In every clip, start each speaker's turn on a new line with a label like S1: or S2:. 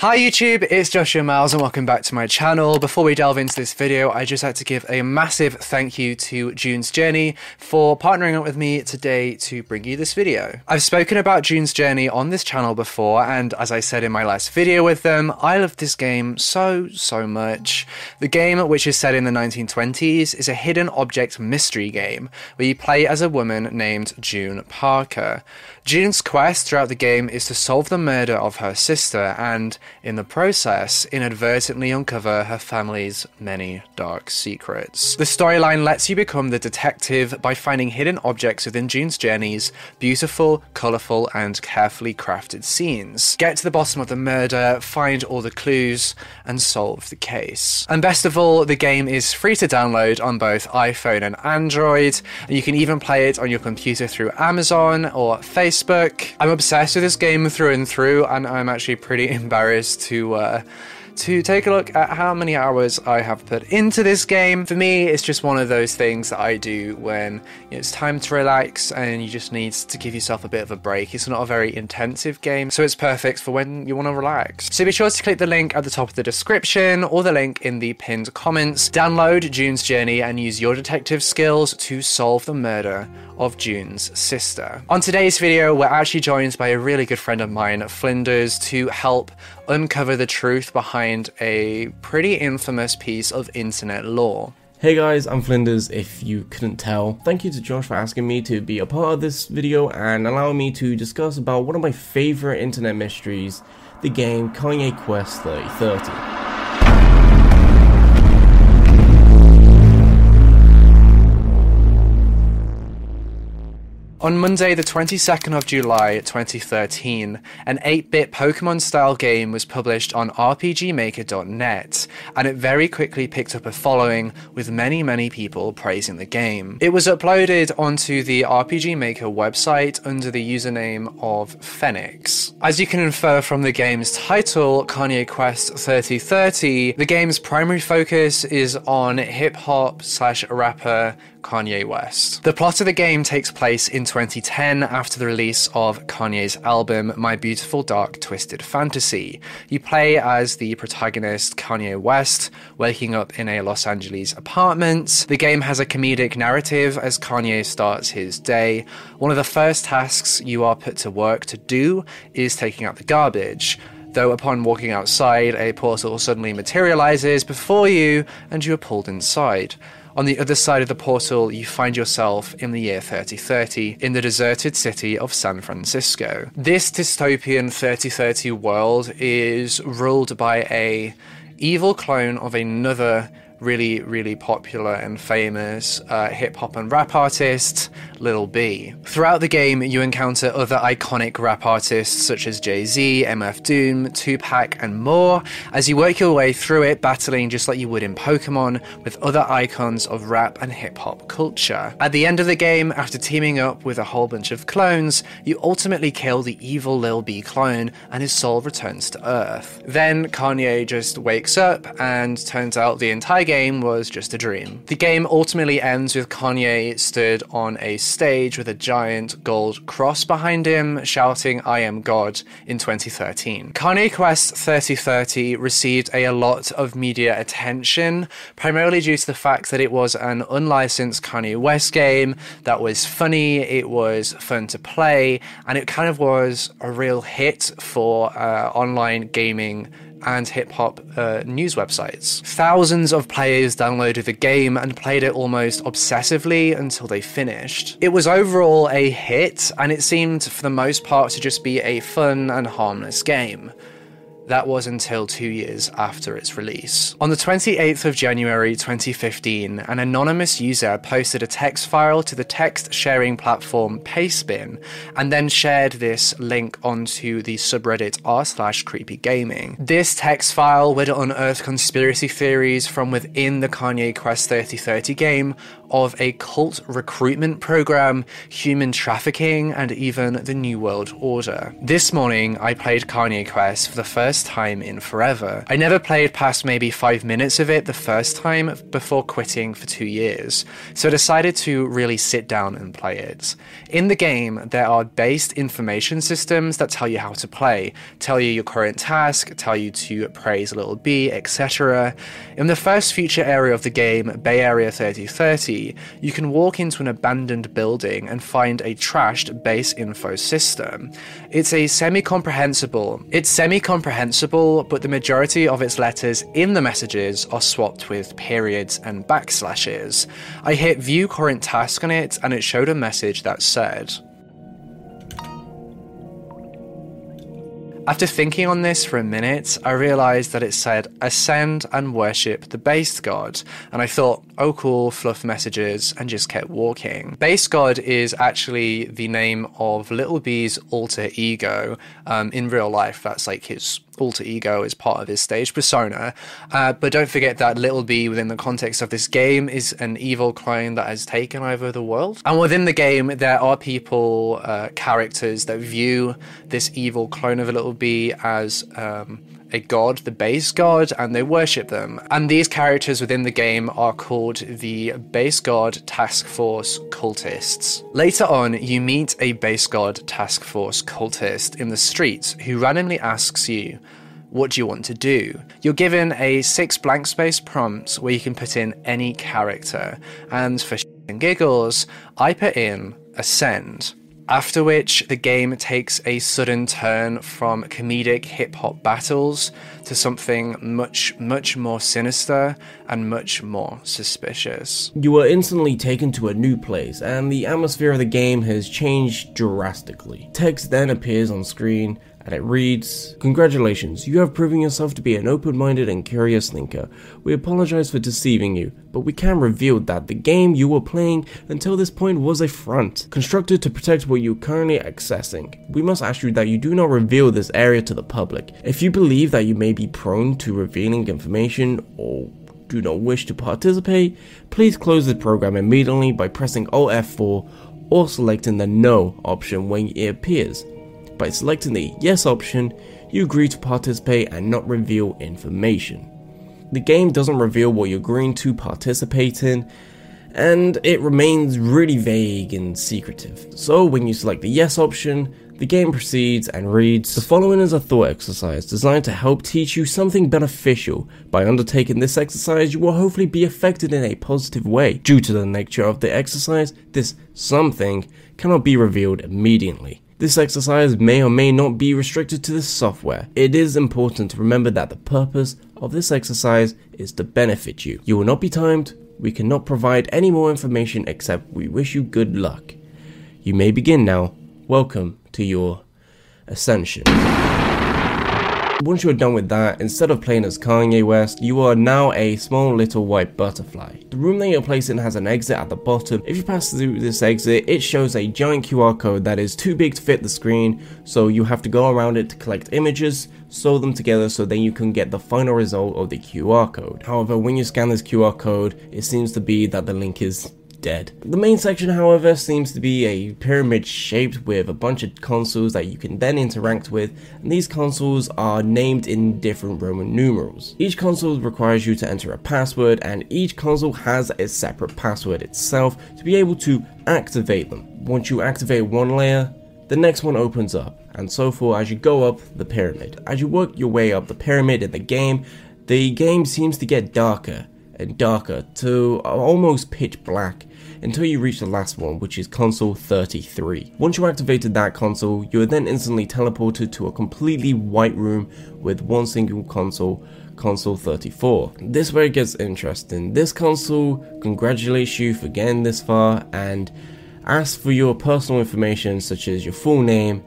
S1: Hi YouTube, it's Joshua Miles and welcome back to my channel. Before we delve into this video, I just had to give a massive thank you to June's Journey for partnering up with me today to bring you this video. I've spoken about June's Journey on this channel before and as I said in my last video with them, I love this game so, so much. The game, which is set in the 1920s, is a hidden object mystery game where you play as a woman named June Parker. June's quest throughout the game is to solve the murder of her sister and, in the process, inadvertently uncover her family's many dark secrets. The storyline lets you become the detective by finding hidden objects within June's journeys, beautiful, colourful, and carefully crafted scenes. Get to the bottom of the murder, find all the clues, and solve the case. And best of all, the game is free to download on both iPhone and Android, and you can even play it on your computer through Amazon or Facebook Facebook. I'm obsessed with this game through and through, and I'm actually pretty embarrassed to uh, to take a look at how many hours I have put into this game. For me, it's just one of those things that I do when you know, it's time to relax and you just need to give yourself a bit of a break. It's not a very intensive game, so it's perfect for when you want to relax. So be sure to click the link at the top of the description or the link in the pinned comments. Download June's Journey and use your detective skills to solve the murder of June's sister. On today's video, we're actually joined by a really good friend of mine, Flinders, to help uncover the truth behind a pretty infamous piece of internet lore.
S2: Hey guys, I'm Flinders, if you couldn't tell. Thank you to Josh for asking me to be a part of this video and allowing me to discuss about one of my favorite internet mysteries, the game Kanye Quest 3030.
S1: On Monday, the 22nd of July 2013, an 8 bit Pokemon style game was published on RPGMaker.net, and it very quickly picked up a following with many, many people praising the game. It was uploaded onto the RPG Maker website under the username of Phoenix. As you can infer from the game's title, Kanye Quest 3030, the game's primary focus is on hip hop slash rapper Kanye West. The plot of the game takes place in 2010 after the release of Kanye's album My Beautiful Dark Twisted Fantasy. You play as the protagonist Kanye West, waking up in a Los Angeles apartment. The game has a comedic narrative as Kanye starts his day. One of the first tasks you are put to work to do is taking out the garbage though upon walking outside, a portal suddenly materializes before you and you are pulled inside. On the other side of the portal, you find yourself in the year 3030 in the deserted city of San Francisco. This dystopian 3030 world is ruled by a evil clone of another really, really popular and famous uh, hip hop and rap artist, Lil B. Throughout the game, you encounter other iconic rap artists such as Jay Z, MF Doom, Tupac, and more as you work your way through it, battling just like you would in Pokemon with other icons of rap and hip hop culture. At the end of the game, after teaming up with a whole bunch of clones, you ultimately kill the evil Lil B clone and his soul returns to Earth. Then Kanye just wakes up and turns out the entire game was just a dream. The game ultimately ends with Kanye stood on a stage with a giant gold cross behind him, shouting, I am God, in 2013. Kanye Quest 3030 received a lot of media attention, primarily due to the fact that it was an unlicensed Kanye West game that was funny, it was fun to play, and it kind of was a real hit for uh, online gaming and hip hop uh, news websites. Thousands of players downloaded the game and played it almost obsessively until they finished. It was overall a hit, and it seemed for the most part to just be a fun and harmless game. That was until two years after its release. On the 28th of January 2015, an anonymous user posted a text file to the text sharing platform Pastebin and then shared this link onto the subreddit r slash creepy gaming. This text file would unearth conspiracy theories from within the Kanye Quest 3030 game of a cult recruitment program, human trafficking, and even the New World Order. This morning, I played Kanye Quest for the first time in forever. I never played past maybe five minutes of it the first time before quitting for two years, so I decided to really sit down and play it. In the game, there are based information systems that tell you how to play, tell you your current task, tell you to praise Lil B, etc. In the first future area of the game, Bay Area 3030, you can walk into an abandoned building and find a trashed base info system. It's a semi-comprehensible. It's semi-comprehensible, but the majority of its letters in the messages are swapped with periods and backslashes. I hit view current task on it and it showed a message that said, After thinking on this for a minute, I realised that it said ascend and worship the base god, and I thought, oh cool, fluff messages, and just kept walking. Base god is actually the name of Lil B's alter ego. Um, in real life, that's like his alter ego is part of his stage persona. Uh, but don't forget that Lil B, within the context of this game, is an evil clone that has taken over the world. And within the game, there are people, uh, characters that view this evil clone of a Lil B as. Um, a god, the base god, and they worship them. And these characters within the game are called the base god task force cultists. Later on, you meet a base god task force cultist in the streets who randomly asks you, what do you want to do? You're given a six blank space prompts where you can put in any character, and for and giggles, I put in Ascend. After which, the game takes a sudden turn from comedic hip hop battles to something much, much more sinister and much more suspicious.
S2: You are instantly taken to a new place, and the atmosphere of the game has changed drastically. Text then appears on screen, and it reads Congratulations, you have proven yourself to be an open minded and curious thinker. We apologize for deceiving you, but we can reveal that the game you were playing until this point was a front, constructed to protect what you're currently accessing. We must ask you that you do not reveal this area to the public. If you believe that you may be prone to revealing information or do not wish to participate, please close the program immediately by pressing Alt F4 or selecting the No option when it appears. By selecting the Yes option, you agree to participate and not reveal information. The game doesn't reveal what you're agreeing to participate in, and it remains really vague and secretive. So when you select the Yes option, the game proceeds and reads The following is a thought exercise designed to help teach you something beneficial. By undertaking this exercise, you will hopefully be affected in a positive way. Due to the nature of the exercise, this something cannot be revealed immediately. This exercise may or may not be restricted to this software. It is important to remember that the purpose of this exercise is to benefit you. You will not be timed, we cannot provide any more information except we wish you good luck. You may begin now. Welcome to your ascension. Once you're done with that, instead of playing as Kanye West, you are now a small little white butterfly. The room that you're placed in has an exit at the bottom. If you pass through this exit, it shows a giant QR code that is too big to fit the screen, so you have to go around it to collect images, sew them together so then you can get the final result of the QR code. However, when you scan this QR code, it seems to be that the link is dead. The main section, however, seems to be a pyramid shaped with a bunch of consoles that you can then interact with, and these consoles are named in different Roman numerals. Each console requires you to enter a password, and each console has a separate password itself to be able to activate them. Once you activate one layer, the next one opens up, and so forth as you go up the pyramid. As you work your way up the pyramid in the game, the game seems to get darker and darker to almost pitch black until you reach the last one, which is console 33. Once you activated that console, you are then instantly teleported to a completely white room with one single console, console 34. This where it gets interesting. This console congratulates you for getting this far and asks for your personal information such as your full name,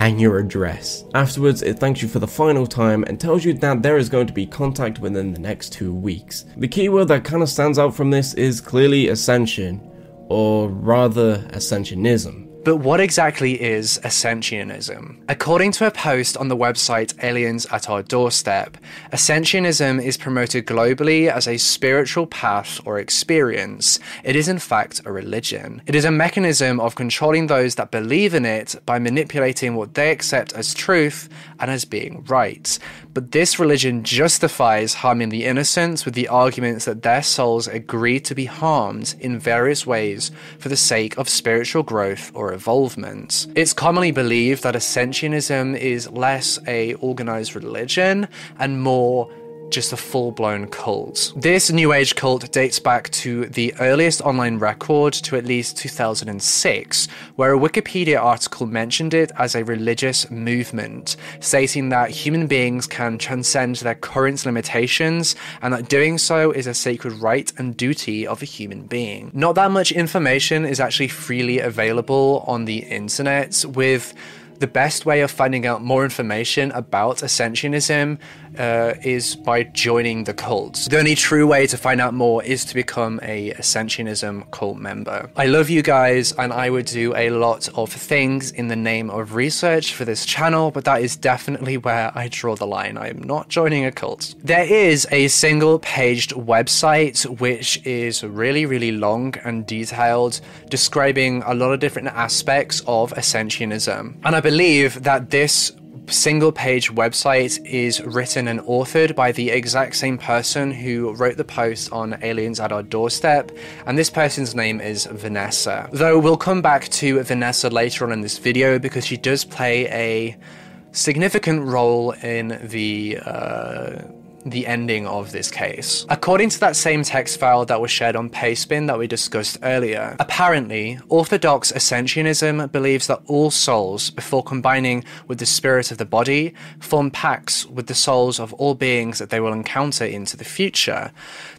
S2: and your address. Afterwards, it thanks you for the final time and tells you that there is going to be contact within the next two weeks. The keyword that kind of stands out from this is clearly ascension, or rather ascensionism.
S1: But what exactly is Ascensionism? According to a post on the website Aliens at Our Doorstep, Ascensionism is promoted globally as a spiritual path or experience. It is, in fact, a religion. It is a mechanism of controlling those that believe in it by manipulating what they accept as truth and as being right. But this religion justifies harming the innocents with the arguments that their souls agree to be harmed in various ways for the sake of spiritual growth or evolvement. It's commonly believed that Ascensionism is less a organized religion and more just a full blown cult. This New Age cult dates back to the earliest online record to at least 2006, where a Wikipedia article mentioned it as a religious movement, stating that human beings can transcend their current limitations and that doing so is a sacred right and duty of a human being. Not that much information is actually freely available on the internet, with the best way of finding out more information about Ascensionism uh, is by joining the cult. The only true way to find out more is to become a Ascensionism cult member. I love you guys, and I would do a lot of things in the name of research for this channel, but that is definitely where I draw the line. I am not joining a cult. There is a single paged website which is really, really long and detailed, describing a lot of different aspects of Ascensionism. And I believe that this single page website is written and authored by the exact same person who wrote the post on Aliens at Our Doorstep, and this person's name is Vanessa. Though we'll come back to Vanessa later on in this video because she does play a significant role in the. Uh, the ending of this case. According to that same text file that was shared on Pastebin that we discussed earlier, apparently, Orthodox Ascensionism believes that all souls, before combining with the spirit of the body, form pacts with the souls of all beings that they will encounter into the future.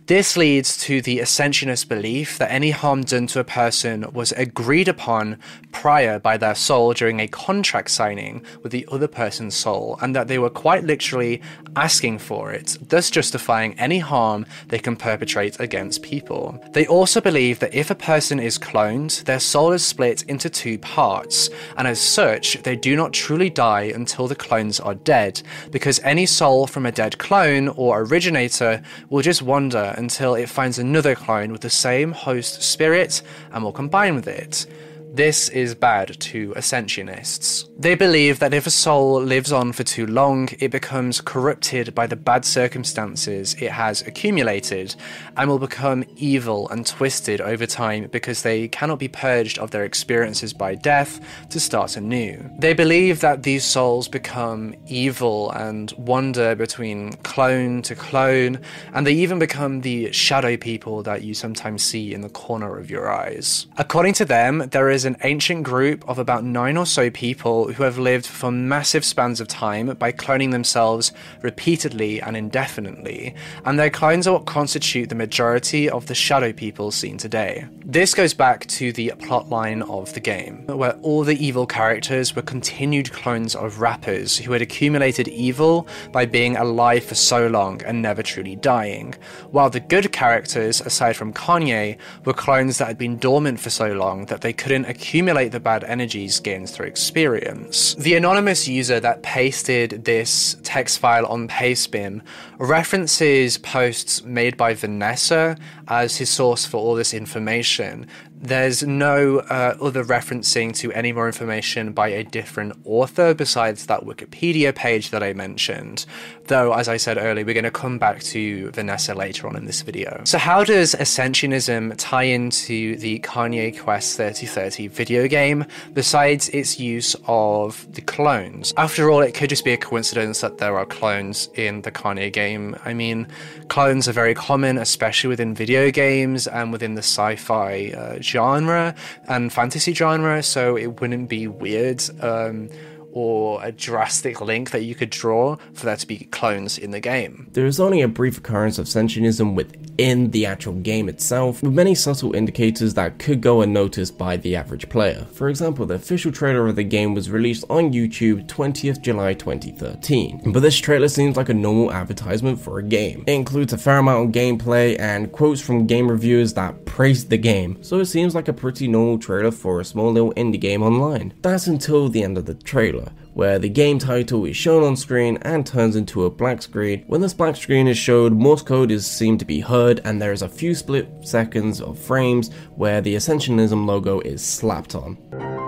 S1: This leads to the Ascensionist belief that any harm done to a person was agreed upon prior by their soul during a contract signing with the other person's soul, and that they were quite literally asking for it, thus justifying any harm they can perpetrate against people. They also believe that if a person is cloned, their soul is split into two parts, and as such, they do not truly die until the clones are dead, because any soul from a dead clone or originator will just wander until it finds another clone with the same host spirit and will combine with it. This is bad to Ascensionists. They believe that if a soul lives on for too long, it becomes corrupted by the bad circumstances it has accumulated and will become evil and twisted over time because they cannot be purged of their experiences by death to start anew. They believe that these souls become evil and wander between clone to clone, and they even become the shadow people that you sometimes see in the corner of your eyes. According to them, there is is an ancient group of about nine or so people who have lived for massive spans of time by cloning themselves repeatedly and indefinitely, and their clones are what constitute the majority of the shadow people seen today. This goes back to the plotline of the game, where all the evil characters were continued clones of rappers who had accumulated evil by being alive for so long and never truly dying, while the good characters, aside from Kanye, were clones that had been dormant for so long that they couldn't accumulate the bad energies gained through experience. The anonymous user that pasted this text file on Pastebin references posts made by Vanessa as his source for all this information, there's no uh, other referencing to any more information by a different author besides that Wikipedia page that I mentioned. Though, as I said earlier, we're going to come back to Vanessa later on in this video. So, how does Ascensionism tie into the Kanye Quest 3030 video game besides its use of the clones? After all, it could just be a coincidence that there are clones in the Kanye game. I mean, clones are very common, especially within video games and within the sci fi uh, genre and fantasy genre, so it wouldn't be weird. Um, or a drastic link that you could draw for there to be clones in the game.
S2: There is only a brief occurrence of Ascensionism within the actual game itself, with many subtle indicators that could go unnoticed by the average player. For example, the official trailer of the game was released on YouTube 20th July 2013, but this trailer seems like a normal advertisement for a game. It includes a fair amount of gameplay and quotes from game reviewers that praise the game, so it seems like a pretty normal trailer for a small little indie game online. That's until the end of the trailer, where the game title is shown on screen and turns into a black screen. When this black screen is showed, Morse code is seen to be heard, and there is a few split seconds of frames where the Ascensionism logo is slapped on.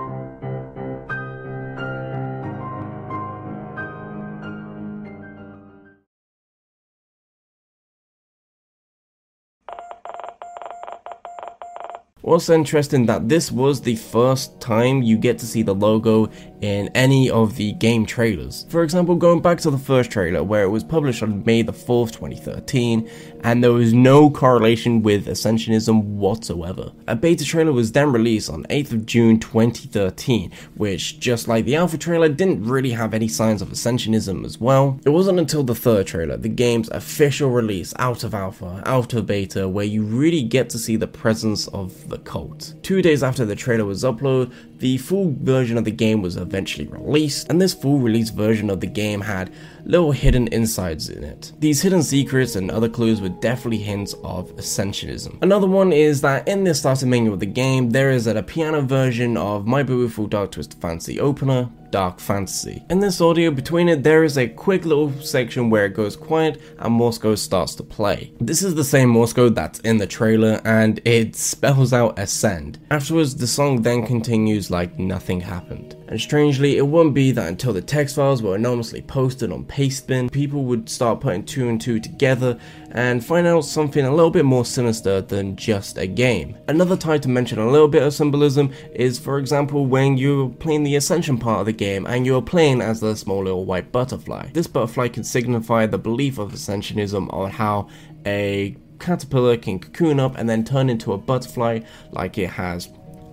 S2: Also interesting that this was the first time you get to see the logo in any of the game trailers. For example, going back to the first trailer where it was published on May the 4th, 2013, and there was no correlation with Ascensionism whatsoever. A beta trailer was then released on 8th of June 2013, which, just like the alpha trailer, didn't really have any signs of Ascensionism as well. It wasn't until the third trailer, the game's official release out of alpha, out of beta, where you really get to see the presence of the cult. Two days after the trailer was uploaded, the full version of the game was eventually released, and this full release version of the game had little hidden insides in it. These hidden secrets and other clues were definitely hints of Ascensionism. Another one is that in the starting menu of the game, there is a piano version of My Beautiful Dark Twisted Fantasy opener, dark fantasy. In this audio, between it, there is a quick little section where it goes quiet and Morse code starts to play. This is the same Morse code that's in the trailer and it spells out ascend. Afterwards, the song then continues like nothing happened. And strangely, it wouldn't be that until the text files were anonymously posted on Pastebin, people would start putting two and two together and find out something a little bit more sinister than just a game. Another type to mention a little bit of symbolism is, for example, when you're playing the Ascension part of the game and you're playing as the small little white butterfly. This butterfly can signify the belief of Ascensionism on how a caterpillar can cocoon up and then turn into a butterfly like it has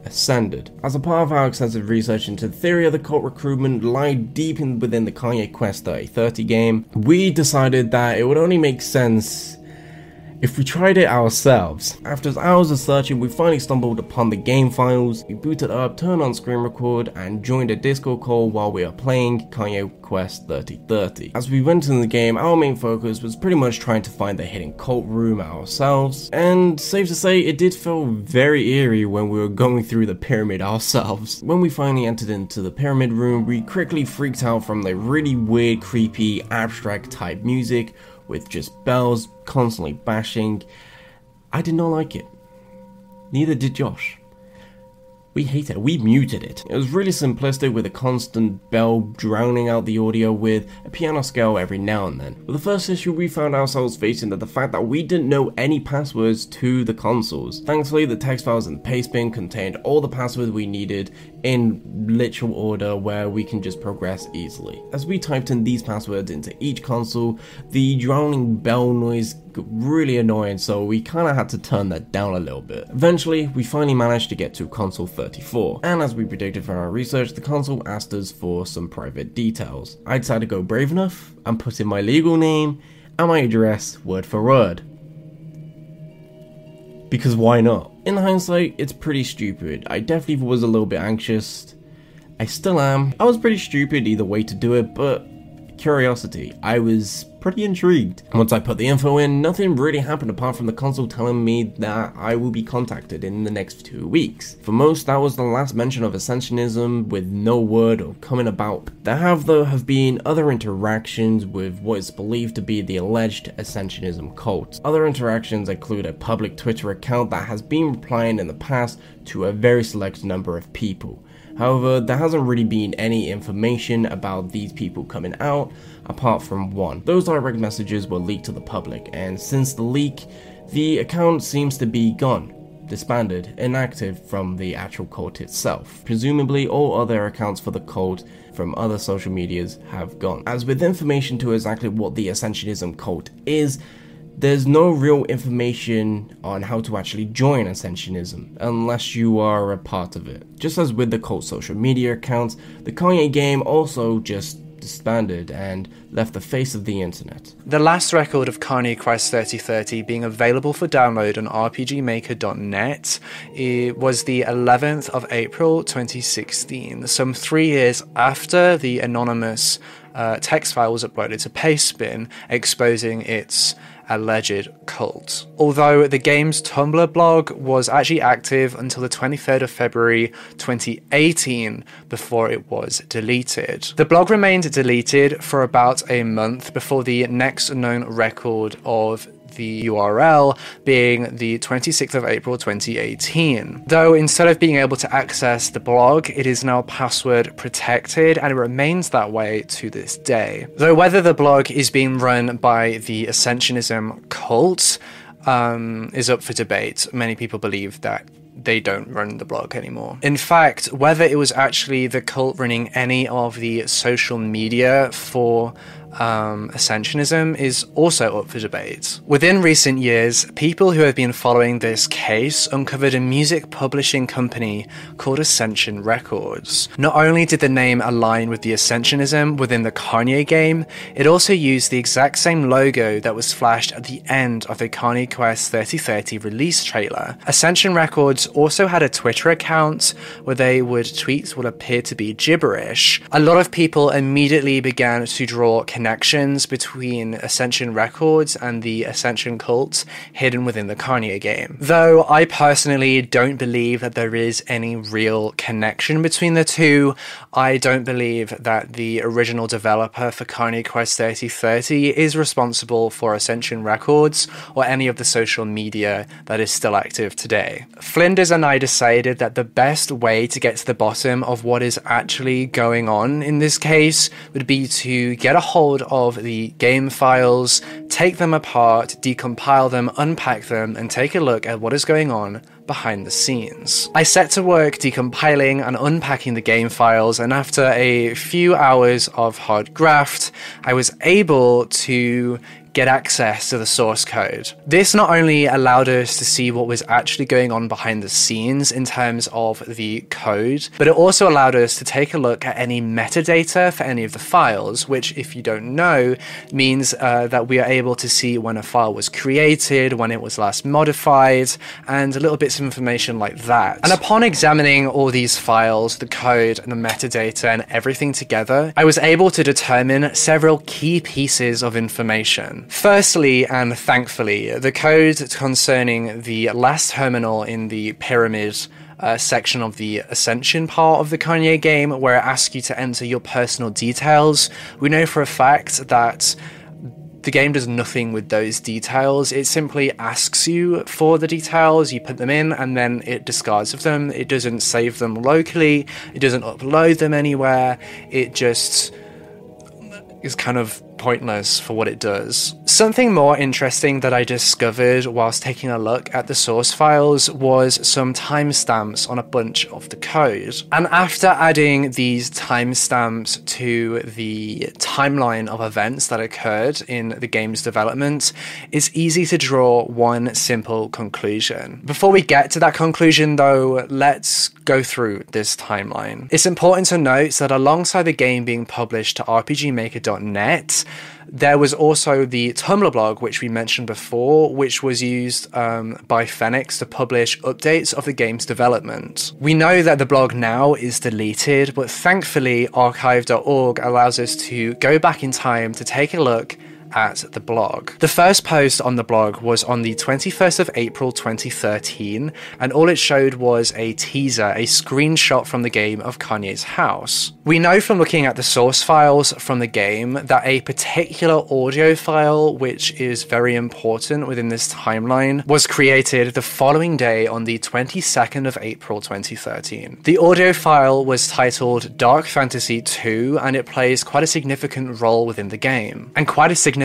S2: ascended. As a part of our extensive research into the theory of the cult recruitment lied deep in within the Kanye Quest 3030 game, we decided that it would only make sense if we tried it ourselves. After hours of searching, we finally stumbled upon the game files. We booted up, turned on screen record, and joined a Discord call while we were playing Kanye Quest 3030. As we went in the game, our main focus was pretty much trying to find the hidden cult room ourselves, and safe to say, it did feel very eerie when we were going through the pyramid ourselves. When we finally entered into the pyramid room, we quickly freaked out from the really weird, creepy, abstract type music with just bells constantly bashing. I did not like it. Neither did Josh. We hate it. We muted it. It was really simplistic with a constant bell drowning out the audio with a piano scale every now and then. With the first issue, we found ourselves facing that the fact that we didn't know any passwords to the consoles. Thankfully, the text files in the Pastebin contained all the passwords we needed in literal order where we can just progress easily. As we typed in these passwords into each console, the drowning bell noise got really annoying, so we kinda had to turn that down a little bit. Eventually, we finally managed to get to console 34, and as we predicted from our research, the console asked us for some private details. I decided to go brave enough and put in my legal name and my address word for word. Because why not? In hindsight, it's pretty stupid. I definitely was a little bit anxious. I still am. I was pretty stupid either way to do it, but curiosity. I was pretty intrigued. Once I put the info in, nothing really happened apart from the console telling me that I will be contacted in the next two weeks. For most, that was the last mention of Ascensionism with no word of coming about. There have though have been other interactions with what is believed to be the alleged Ascensionism cult. Other interactions include a public Twitter account that has been replying in the past to a very select number of people. However, there hasn't really been any information about these people coming out apart from one. Those direct messages were leaked to the public, and since the leak, the account seems to be gone, disbanded, inactive from the actual cult itself. Presumably, all other accounts for the cult from other social medias have gone. As with information to exactly what the Ascensionism cult is, there's no real information on how to actually join Ascensionism unless you are a part of it. Just as with the cult social media accounts, the Kanye game also just disbanded and left the face of the internet.
S1: The last record of Kanye Quest 3030 being available for download on RPGmaker.net was the 11th of April 2016, some three years after the anonymous uh, text file was uploaded to Pastebin, exposing its alleged cult. Although the game's Tumblr blog was actually active until the 23rd of February 2018 before it was deleted. The blog remained deleted for about a month before the next known record of the URL being the 26th of April 2018. Though instead of being able to access the blog, it is now password protected and it remains that way to this day. Though whether the blog is being run by the Ascensionism cult um, is up for debate. Many people believe that they don't run the blog anymore. In fact, whether it was actually the cult running any of the social media for um, Ascensionism is also up for debate. Within recent years, people who have been following this case uncovered a music publishing company called Ascension Records. Not only did the name align with the Ascensionism within the Kanye game, it also used the exact same logo that was flashed at the end of the Kanye Quest 3030 release trailer. Ascension Records also had a Twitter account where they would tweet what appeared to be gibberish. A lot of people immediately began to draw connections between Ascension Records and the Ascension cult hidden within the Kanye game. Though I personally don't believe that there is any real connection between the two, I don't believe that the original developer for Kanye Quest 3030 is responsible for Ascension Records or any of the social media that is still active today. Flinders and I decided that the best way to get to the bottom of what is actually going on in this case would be to get a hold of the game files, take them apart, decompile them, unpack them, and take a look at what is going on behind the scenes. I set to work decompiling and unpacking the game files, and after a few hours of hard graft, I was able to get access to the source code. This not only allowed us to see what was actually going on behind the scenes in terms of the code, but it also allowed us to take a look at any metadata for any of the files, which, if you don't know, means uh, that we are able to see when a file was created, when it was last modified, and little bits of information like that. And upon examining all these files, the code, and the metadata, and everything together, I was able to determine several key pieces of information. Firstly, and thankfully, the code concerning the last terminal in the pyramid uh, section of the Ascension part of the Kanye game, where it asks you to enter your personal details, we know for a fact that the game does nothing with those details. It simply asks you for the details, you put them in, and then it discards of them. It doesn't save them locally, it doesn't upload them anywhere, it just is kind of pointless for what it does. Something more interesting that I discovered whilst taking a look at the source files was some timestamps on a bunch of the code. And after adding these timestamps to the timeline of events that occurred in the game's development, it's easy to draw one simple conclusion. Before we get to that conclusion, though, let's go through this timeline. It's important to note that alongside the game being published to RPGmaker.net, there was also the Tumblr blog, which we mentioned before, which was used um, by Phoenix to publish updates of the game's development. We know that the blog now is deleted, but thankfully, archive.org allows us to go back in time to take a look at the blog. The first post on the blog was on the 21st of April 2013, and all it showed was a teaser, a screenshot from the game of Kanye's house. We know from looking at the source files from the game that a particular audio file, which is very important within this timeline, was created the following day on the 22nd of April 2013. The audio file was titled Dark Fantasy 2, and it plays quite a significant role within the game, and quite a significant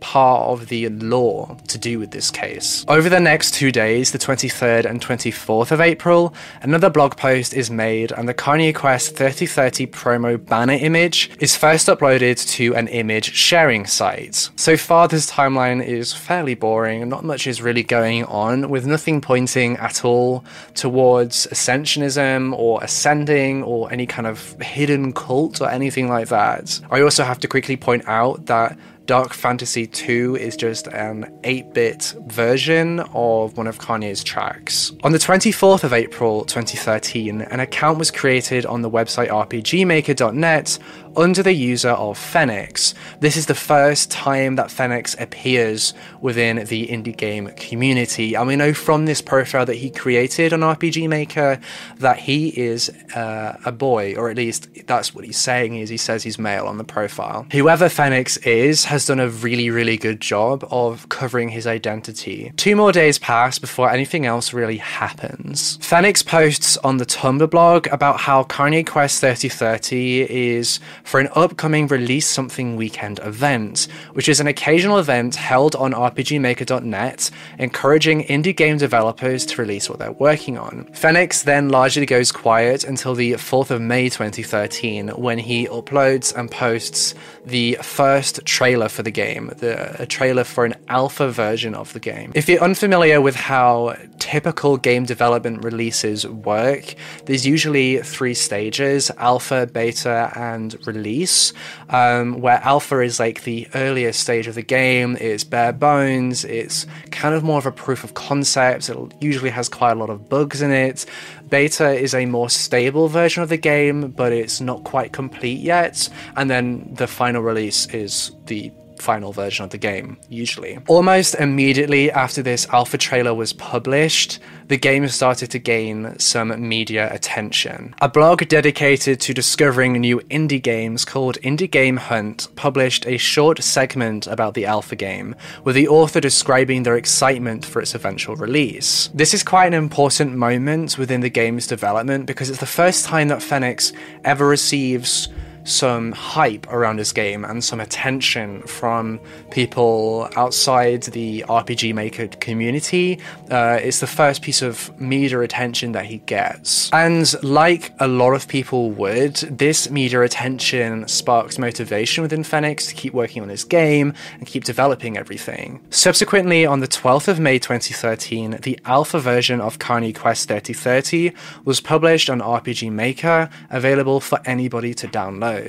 S1: part of the lore to do with this case. Over the next two days, the 23rd and 24th of April, another blog post is made and the Kanye Quest 3030 promo banner image is first uploaded to an image sharing site. So far, this timeline is fairly boring, not much is really going on, with nothing pointing at all towards ascensionism or ascending or any kind of hidden cult or anything like that. I also have to quickly point out that Dark Fantasy 2 is just an 8 bit version of one of Kanye's tracks. On the 24th of April 2013, an account was created on the website RPGmaker.net under the user of Fenix. This is the first time that Fenix appears within the indie game community. And we know from this profile that he created on RPG Maker that he is uh, a boy, or at least that's what he's saying is he says he's male on the profile. Whoever Fenix is has done a really, really good job of covering his identity. Two more days pass before anything else really happens. Fenix posts on the Tumblr blog about how Kanye Quest 3030 is for an upcoming Release Something Weekend event, which is an occasional event held on RPGmaker.net, encouraging indie game developers to release what they're working on. Phoenix then largely goes quiet until the 4th of May 2013, when he uploads and posts the first trailer for the game, the, a trailer for an alpha version of the game. If you're unfamiliar with how typical game development releases work, there's usually three stages alpha, beta, and release, um, where alpha is like the earliest stage of the game, it's bare bones, it's kind of more of a proof of concept, it usually has quite a lot of bugs in it. Beta is a more stable version of the game, but it's not quite complete yet, and then the final release is the final version of the game, usually. Almost immediately after this alpha trailer was published, the game started to gain some media attention. A blog dedicated to discovering new indie games called Indie Game Hunt published a short segment about the alpha game, with the author describing their excitement for its eventual release. This is quite an important moment within the game's development because it's the first time that Phoenix ever receives some hype around his game and some attention from people outside the RPG Maker community. Uh, it's the first piece of media attention that he gets. And like a lot of people would, this media attention sparks motivation within Fenix to keep working on his game and keep developing everything. Subsequently, on the 12th of May 2013, the alpha version of Kanye Quest 3030 was published on RPG Maker, available for anybody to download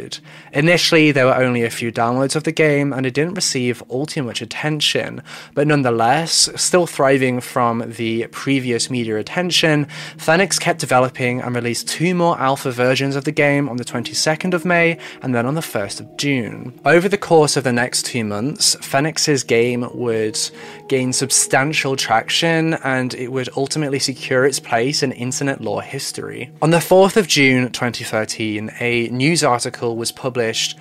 S1: Initially, there were only a few downloads of the game, and it didn't receive all too much attention, but nonetheless, still thriving from the previous media attention, Phoenix kept developing and released two more alpha versions of the game on the 22nd of May and then on the 1st of June. Over the course of the next two months, Phoenix's game would gain substantial traction and it would ultimately secure its place in internet lore history. On the 4th of June 2013, a news article was published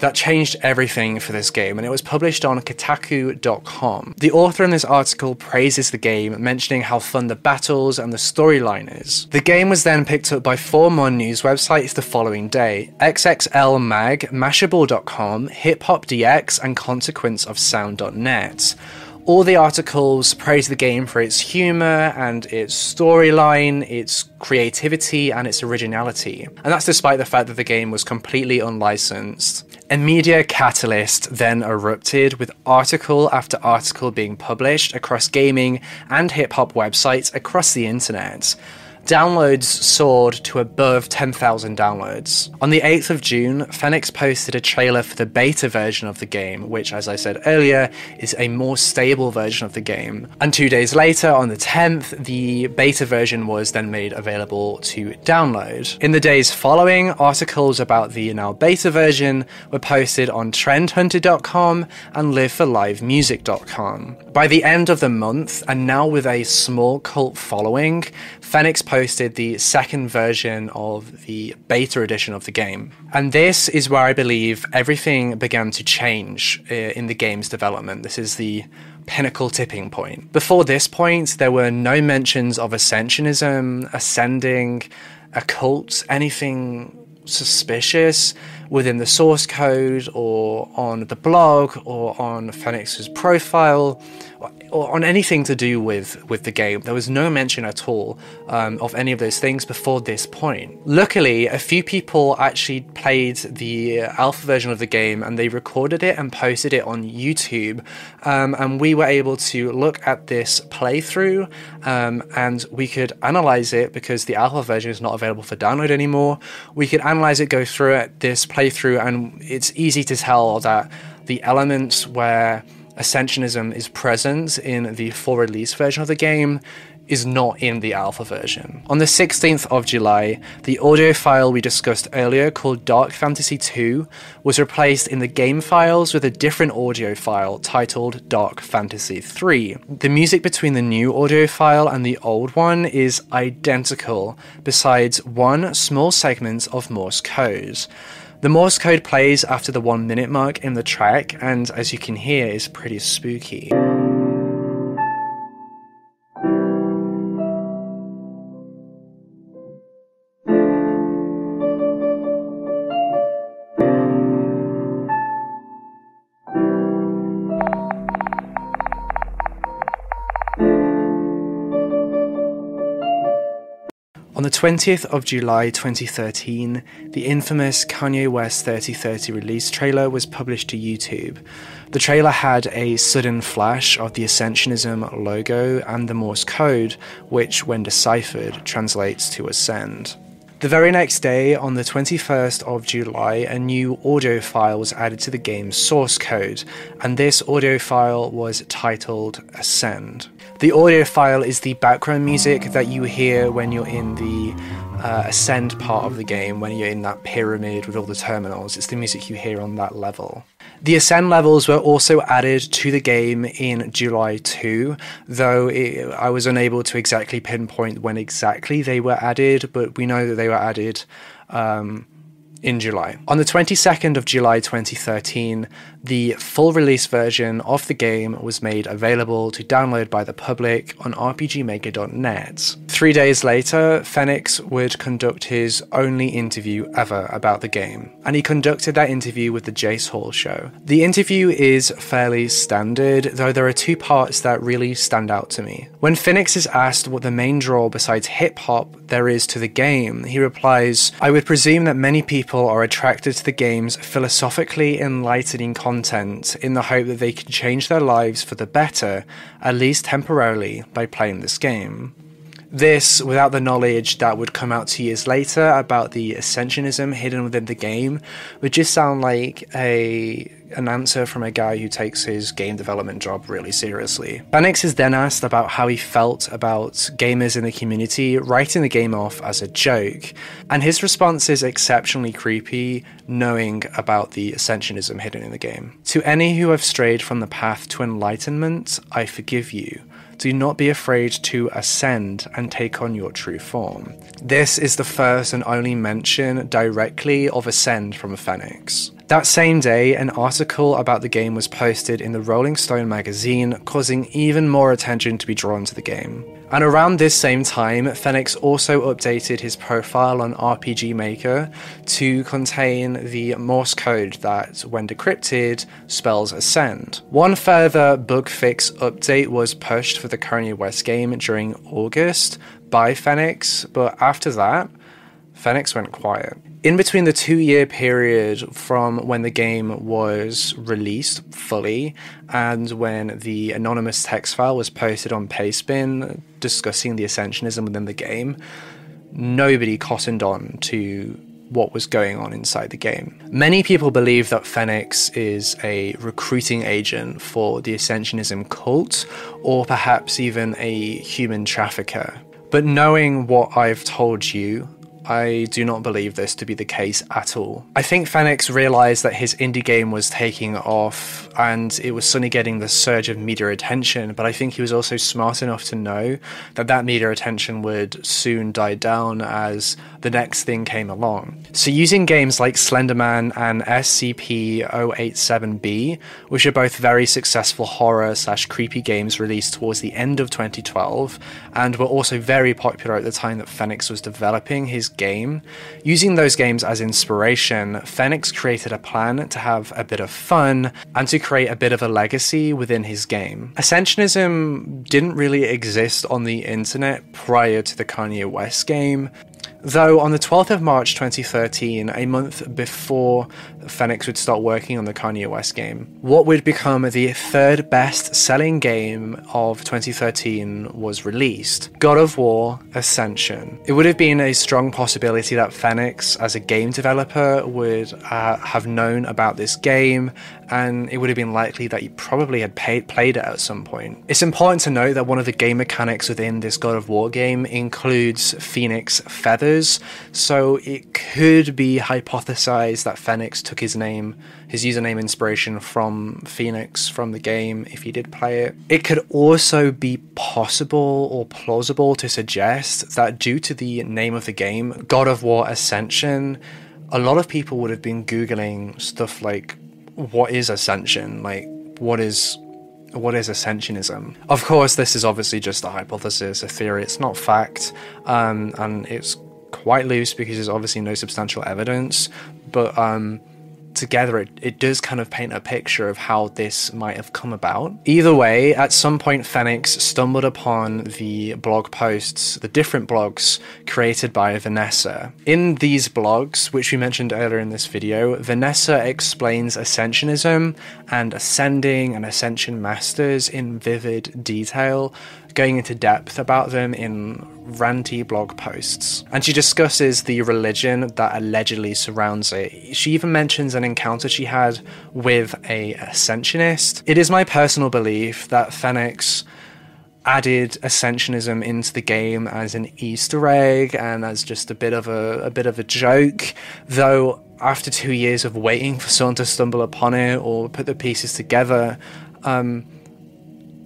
S1: that changed everything for this game, and it was published on Kotaku.com. The author in this article praises the game, mentioning how fun the battles and the storyline is. The game was then picked up by four more news websites the following day XXL Mag, Mashable.com, Hip Hop DX, and ConsequenceOfSound.net. All the articles praise the game for its humor and its storyline, its creativity, and its originality. And that's despite the fact that the game was completely unlicensed. A media catalyst then erupted with article after article being published across gaming and hip hop websites across the internet downloads soared to above 10,000 downloads. On the 8th of June, Phoenix posted a trailer for the beta version of the game, which, as I said earlier, is a more stable version of the game. And two days later, on the 10th, the beta version was then made available to download. In the days following, articles about the now beta version were posted on trendhunter.com and liveforlivemusic.com. By the end of the month, and now with a small cult following, Phoenix posted the second version of the beta edition of the game. And this is where I believe everything began to change uh, in the game's development. This is the pinnacle tipping point. Before this point, there were no mentions of ascensionism, ascending, a cult, anything suspicious within the source code or on the blog or on Phoenix's profile or on anything to do with with the game. There was no mention at all um, of any of those things before this point. Luckily, a few people actually played the alpha version of the game and they recorded it and posted it on YouTube, um, and we were able to look at this playthrough um, and we could analyze it because the alpha version is not available for download anymore. We could analyze it, go through it, this playthrough, and it's easy to tell that the elements where Ascensionism is present in the full release version of the game is not in the alpha version. On the 16th of July, the audio file we discussed earlier called Dark Fantasy 2 was replaced in the game files with a different audio file titled Dark Fantasy 3. The music between the new audio file and the old one is identical, besides one small segment of Morse code. The Morse code plays after the one minute mark in the track, and as you can hear, is pretty spooky. 20th of July 2013, the infamous Kanye Quest 3030 release trailer was published to YouTube. The trailer had a sudden flash of the Ascensionism logo and the Morse code, which, when deciphered, translates to Ascend. The very next day, on the 21st of July, a new audio file was added to the game's source code, and this audio file was titled Ascend. The audio file is the background music that you hear when you're in the uh, Ascend part of the game, when you're in that pyramid with all the terminals. It's the music you hear on that level. The Ascend levels were also added to the game in July 2, though it, I was unable to exactly pinpoint when exactly they were added, but we know that they were added um, in July. On the 22nd of July 2013, the full release version of the game was made available to download by the public on RPGmaker.net. Three days later, Fenix would conduct his only interview ever about the game, and he conducted that interview with the Jace Hall show. The interview is fairly standard, though there are two parts that really stand out to me. When Fenix is asked what the main draw besides hip hop there is to the game, he replies, I would presume that many people are attracted to the game's philosophically enlightening content in the hope that they can change their lives for the better, at least temporarily, by playing this game. This, without the knowledge that would come out two years later about the ascensionism hidden within the game, would just sound like a an answer from a guy who takes his game development job really seriously. Fenix is then asked about how he felt about gamers in the community writing the game off as a joke, and his response is exceptionally creepy, knowing about the ascensionism hidden in the game. To any who have strayed from the path to enlightenment, I forgive you do not be afraid to ascend and take on your true form. This is the first and only mention directly of ascend from a Fenix. That same day, an article about the game was posted in the Rolling Stone magazine, causing even more attention to be drawn to the game. And around this same time, Fenix also updated his profile on RPG Maker to contain the Morse code that, when decrypted, spells ascend. One further bug fix update was pushed for the Kanye West game during August by Fenix, but after that, Fenix went quiet. In between the two year period from when the game was released fully and when the anonymous text file was posted on Pastebin discussing the ascensionism within the game, nobody cottoned on to what was going on inside the game. Many people believe that Fenix is a recruiting agent for the Ascensionism cult, or perhaps even a human trafficker. But knowing what I've told you, I do not believe this to be the case at all. I think Fenix realized that his indie game was taking off and it was suddenly getting the surge of media attention, but I think he was also smart enough to know that that media attention would soon die down as the next thing came along. So using games like Slenderman and SCP-087-B, which are both very successful horror slash creepy games released towards the end of 2012 and were also very popular at the time that Fenix was developing his game. Using those games as inspiration, Fenix created a plan to have a bit of fun and to create a bit of a legacy within his game. Ascensionism didn't really exist on the internet prior to the Kanye West game. Though on the 12th of March 2013, a month before Fenix would start working on the Kanye West game, what would become the third best selling game of 2013 was released God of War Ascension. It would have been a strong possibility that Fenix, as a game developer, would uh, have known about this game, and it would have been likely that he probably had played it at some point. It's important to note that one of the game mechanics within this God of War game includes Phoenix Feathers so it could be hypothesized that Phoenix took his name, his username inspiration from Phoenix from the game if he did play it. It could also be possible or plausible to suggest that due to the name of the game, God of War Ascension, a lot of people would have been Googling stuff like, what is Ascension? Like, what is what is ascensionism? Of course, this is obviously just a hypothesis, a theory. It's not fact, um, and it's quite loose because there's obviously no substantial evidence, but um, together it, it does kind of paint a picture of how this might have come about. Either way, at some point, Fenix stumbled upon the blog posts, the different blogs created by Vanessa. In these blogs, which we mentioned earlier in this video, Vanessa explains Ascensionism and ascending and Ascension Masters in vivid detail, going into depth about them in ranty blog posts. And she discusses the religion that allegedly surrounds it. She even mentions an encounter she had with a ascensionist. It is my personal belief that Fenix added ascensionism into the game as an Easter egg and as just a bit of a, a bit of a joke, though after two years of waiting for someone to stumble upon it or put the pieces together, um,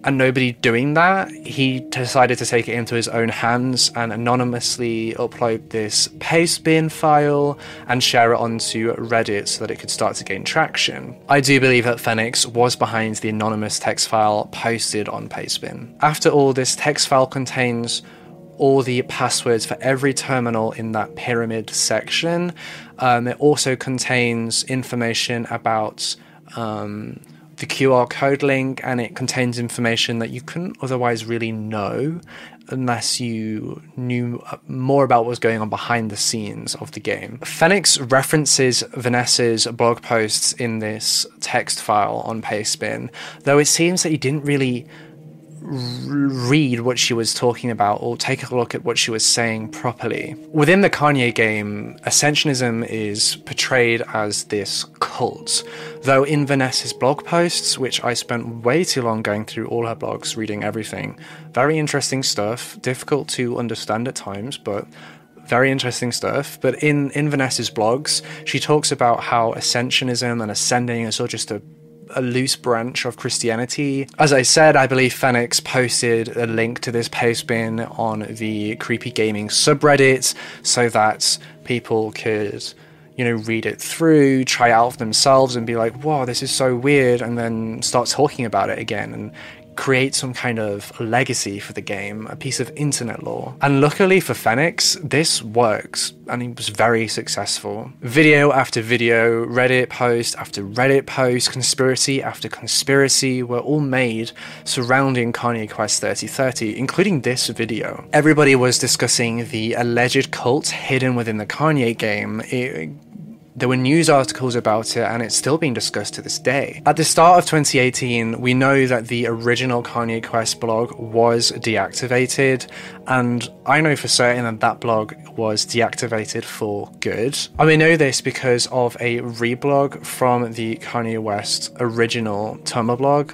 S1: and nobody doing that, he decided to take it into his own hands and anonymously upload this pastebin file and share it onto Reddit so that it could start to gain traction. I do believe that Fenix was behind the anonymous text file posted on Pastebin. After all, this text file contains all the passwords for every terminal in that pyramid section. Um, it also contains information about um, the QR code link and it contains information that you couldn't otherwise really know unless you knew uh, more about what was going on behind the scenes of the game. Fenix references Vanessa's blog posts in this text file on Pastebin, though it seems that he didn't really read what she was talking about or take a look at what she was saying properly. Within the Kanye game, Ascensionism is portrayed as this cult, though in Vanessa's blog posts, which I spent way too long going through all her blogs, reading everything, very interesting stuff, difficult to understand at times, but very interesting stuff. But in, in Vanessa's blogs, she talks about how ascensionism and ascending is all just a a loose branch of Christianity. As I said, I believe Fenix posted a link to this Pastebin on the Creepy Gaming subreddit so that people could you know, read it through, try it out for themselves, and be like, "Wow, this is so weird," and then start talking about it again and create some kind of legacy for the game, a piece of internet lore. And luckily for Fenix, this works and he was very successful. Video after video, Reddit post after Reddit post, conspiracy after conspiracy were all made surrounding Kanye Quest 3030, including this video. Everybody was discussing the alleged cult hidden within the Kanye game. It there were news articles about it, and it's still being discussed to this day. At the start of 2018, we know that the original Kanye Quest blog was deactivated, and I know for certain that that blog was deactivated for good. I we know this because of a reblog from the Kanye West original Tumblr blog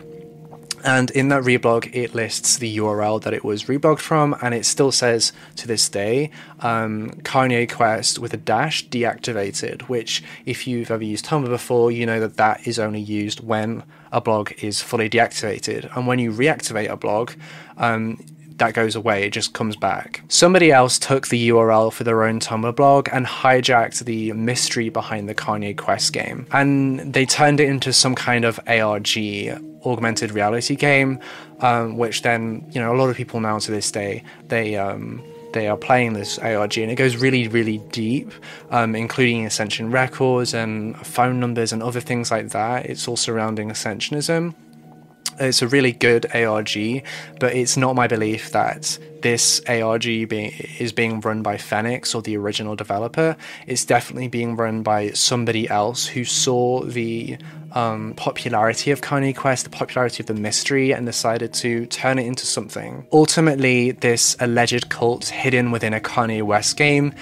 S1: and in that reblog, it lists the URL that it was reblogged from, and it still says to this day um, Kanye Quest with a dash deactivated, which, if you've ever used Tumblr before, you know that that is only used when a blog is fully deactivated. And when you reactivate a blog, um, that goes away, it just comes back. Somebody else took the URL for their own Tumblr blog and hijacked the mystery behind the Kanye Quest game. And they turned it into some kind of ARG, augmented reality game, um, which then, you know, a lot of people now to this day, they, um, they are playing this ARG, and it goes really, really deep, um, including Ascension records and phone numbers and other things like that. It's all surrounding Ascensionism. It's a really good ARG, but it's not my belief that this ARG being, is being run by Fenix or the original developer. It's definitely being run by somebody else who saw the um, popularity of Kanye Quest, the popularity of the mystery, and decided to turn it into something. Ultimately, this alleged cult hidden within a Kanye West game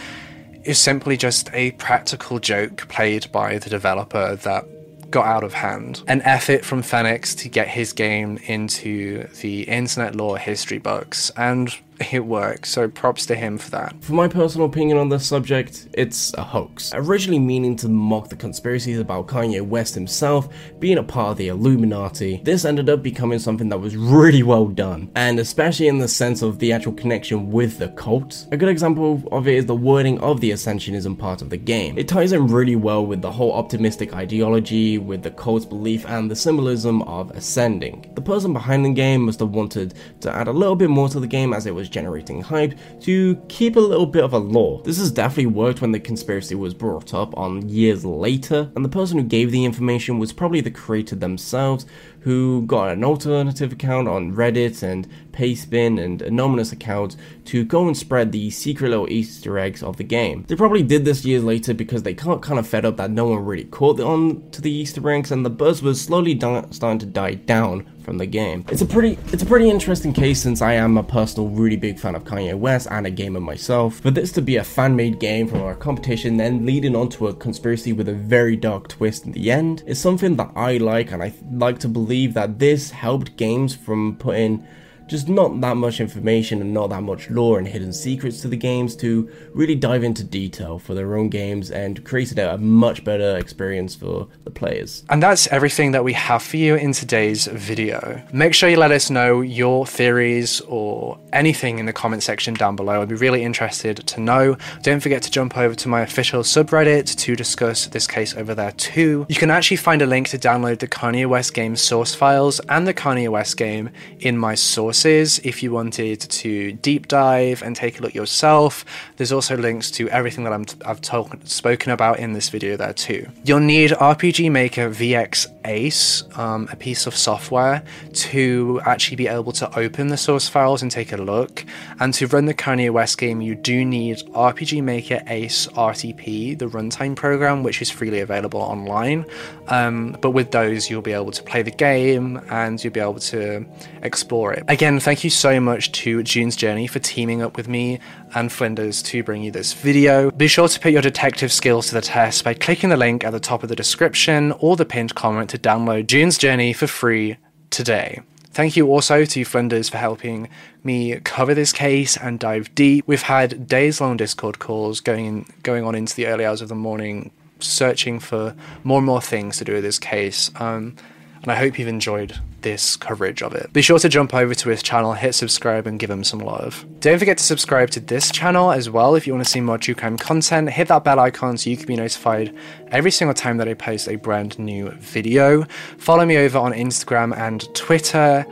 S1: is simply just a practical joke played by the developer that got out of hand. An effort from Fenix to get his game into the internet lore history books, and it worked, so props to him for that.
S2: For my personal opinion on this subject, it's a hoax. Originally meaning to mock the conspiracies about Kanye West himself being a part of the Illuminati, this ended up becoming something that was really well done, and especially in the sense of the actual connection with the cult. A good example of it is the wording of the Ascensionism part of the game. It ties in really well with the whole optimistic ideology, with the cult's belief, and the symbolism of ascending. The person behind the game must have wanted to add a little bit more to the game as it was generating hype to keep a little bit of a lore. This has definitely worked when the conspiracy was brought up on years later, and the person who gave the information was probably the creator themselves, who got an alternative account on Reddit and Pastebin and anonymous accounts to go and spread the secret little Easter eggs of the game. They probably did this years later because they got kind of fed up that no one really caught on to the Easter eggs and the buzz was slowly di- starting to die down from the game. It's a pretty it's a pretty interesting case since I am a personal really big fan of Kanye West and a gamer myself. For this to be a fan-made game from our competition then leading on to a conspiracy with a very dark twist in the end is something that I like and I like to believe that this helped games from putting just not that much information and not that much lore and hidden secrets to the games to really dive into detail for their own games and created a much better experience for the players.
S1: And that's everything that we have for you in today's video. Make sure you let us know your theories or anything in the comment section down below. I'd be really interested to know. Don't forget to jump over to my official subreddit to discuss this case over there too. You can actually find a link to download the Kanye West game source files and the Kanye West game in my source if you wanted to deep dive and take a look yourself. There's also links to everything that i have told, spoken about in this video there too. You'll need RPG Maker VX Ace, um, a piece of software, to actually be able to open the source files and take a look. And to run the Kanye West game, you do need RPG Maker Ace RTP, the runtime program, which is freely available online. Um, but with those, you'll be able to play the game and you'll be able to explore it. Again, thank you so much to June's Journey for teaming up with me and Flinders to bring you this video. Be sure to put your detective skills to the test by clicking the link at the top of the description or the pinned comment to download June's Journey for free today. Thank you also to Flinders for helping me cover this case and dive deep. We've had days long Discord calls going in, going on into the early hours of the morning, searching for more and more things to do with this case. Um, and I hope you've enjoyed this coverage of it. Be sure to jump over to his channel, hit subscribe, and give him some love. Don't forget to subscribe to this channel as well if you want to see more crime content. Hit that bell icon so you can be notified every single time that I post a brand new video. Follow me over on Instagram and Twitter.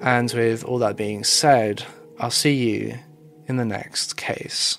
S1: And with all that being said, I'll see you in the next case.